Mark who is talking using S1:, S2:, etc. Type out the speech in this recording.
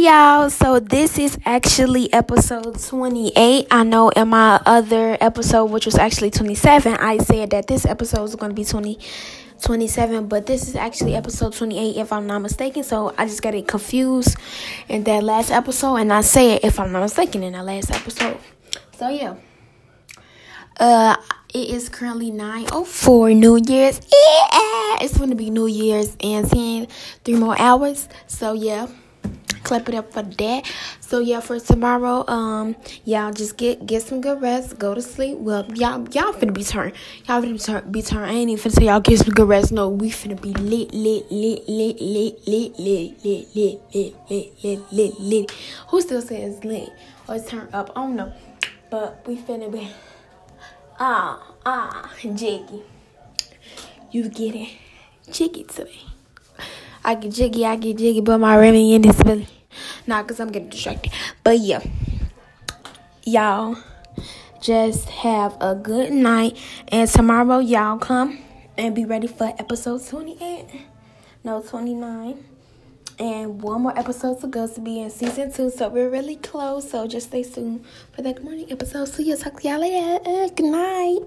S1: Y'all, so this is actually episode 28. I know in my other episode, which was actually 27, I said that this episode was going to be 20, 27, but this is actually episode 28 if I'm not mistaken. So I just got it confused in that last episode, and I said if I'm not mistaken in that last episode. So yeah. Uh, it is currently 9.04 New Year's. Yeah, it's going to be New Year's and 10, three more hours. So yeah clap it up for that. So yeah, for tomorrow, um, y'all just get get some good rest, go to sleep. Well, y'all y'all finna be turned. Y'all finna be turned. Be turned. I ain't even finna say y'all get some good rest. No, we finna be lit, lit, lit, lit, lit, lit, lit, lit, lit, lit, lit, lit, lit, lit. Who still says lit or turned up? I don't know, but we finna be ah ah jiggy. You get it, jiggy today. I get jiggy, I get jiggy, but my Remy in this belly. Nah, because I'm getting distracted. But yeah, y'all just have a good night. And tomorrow, y'all come and be ready for episode 28. No, 29. And one more episode to go to be in season two. So we're really close. So just stay tuned for that good morning episode. See you. Talk to y'all later. Good night.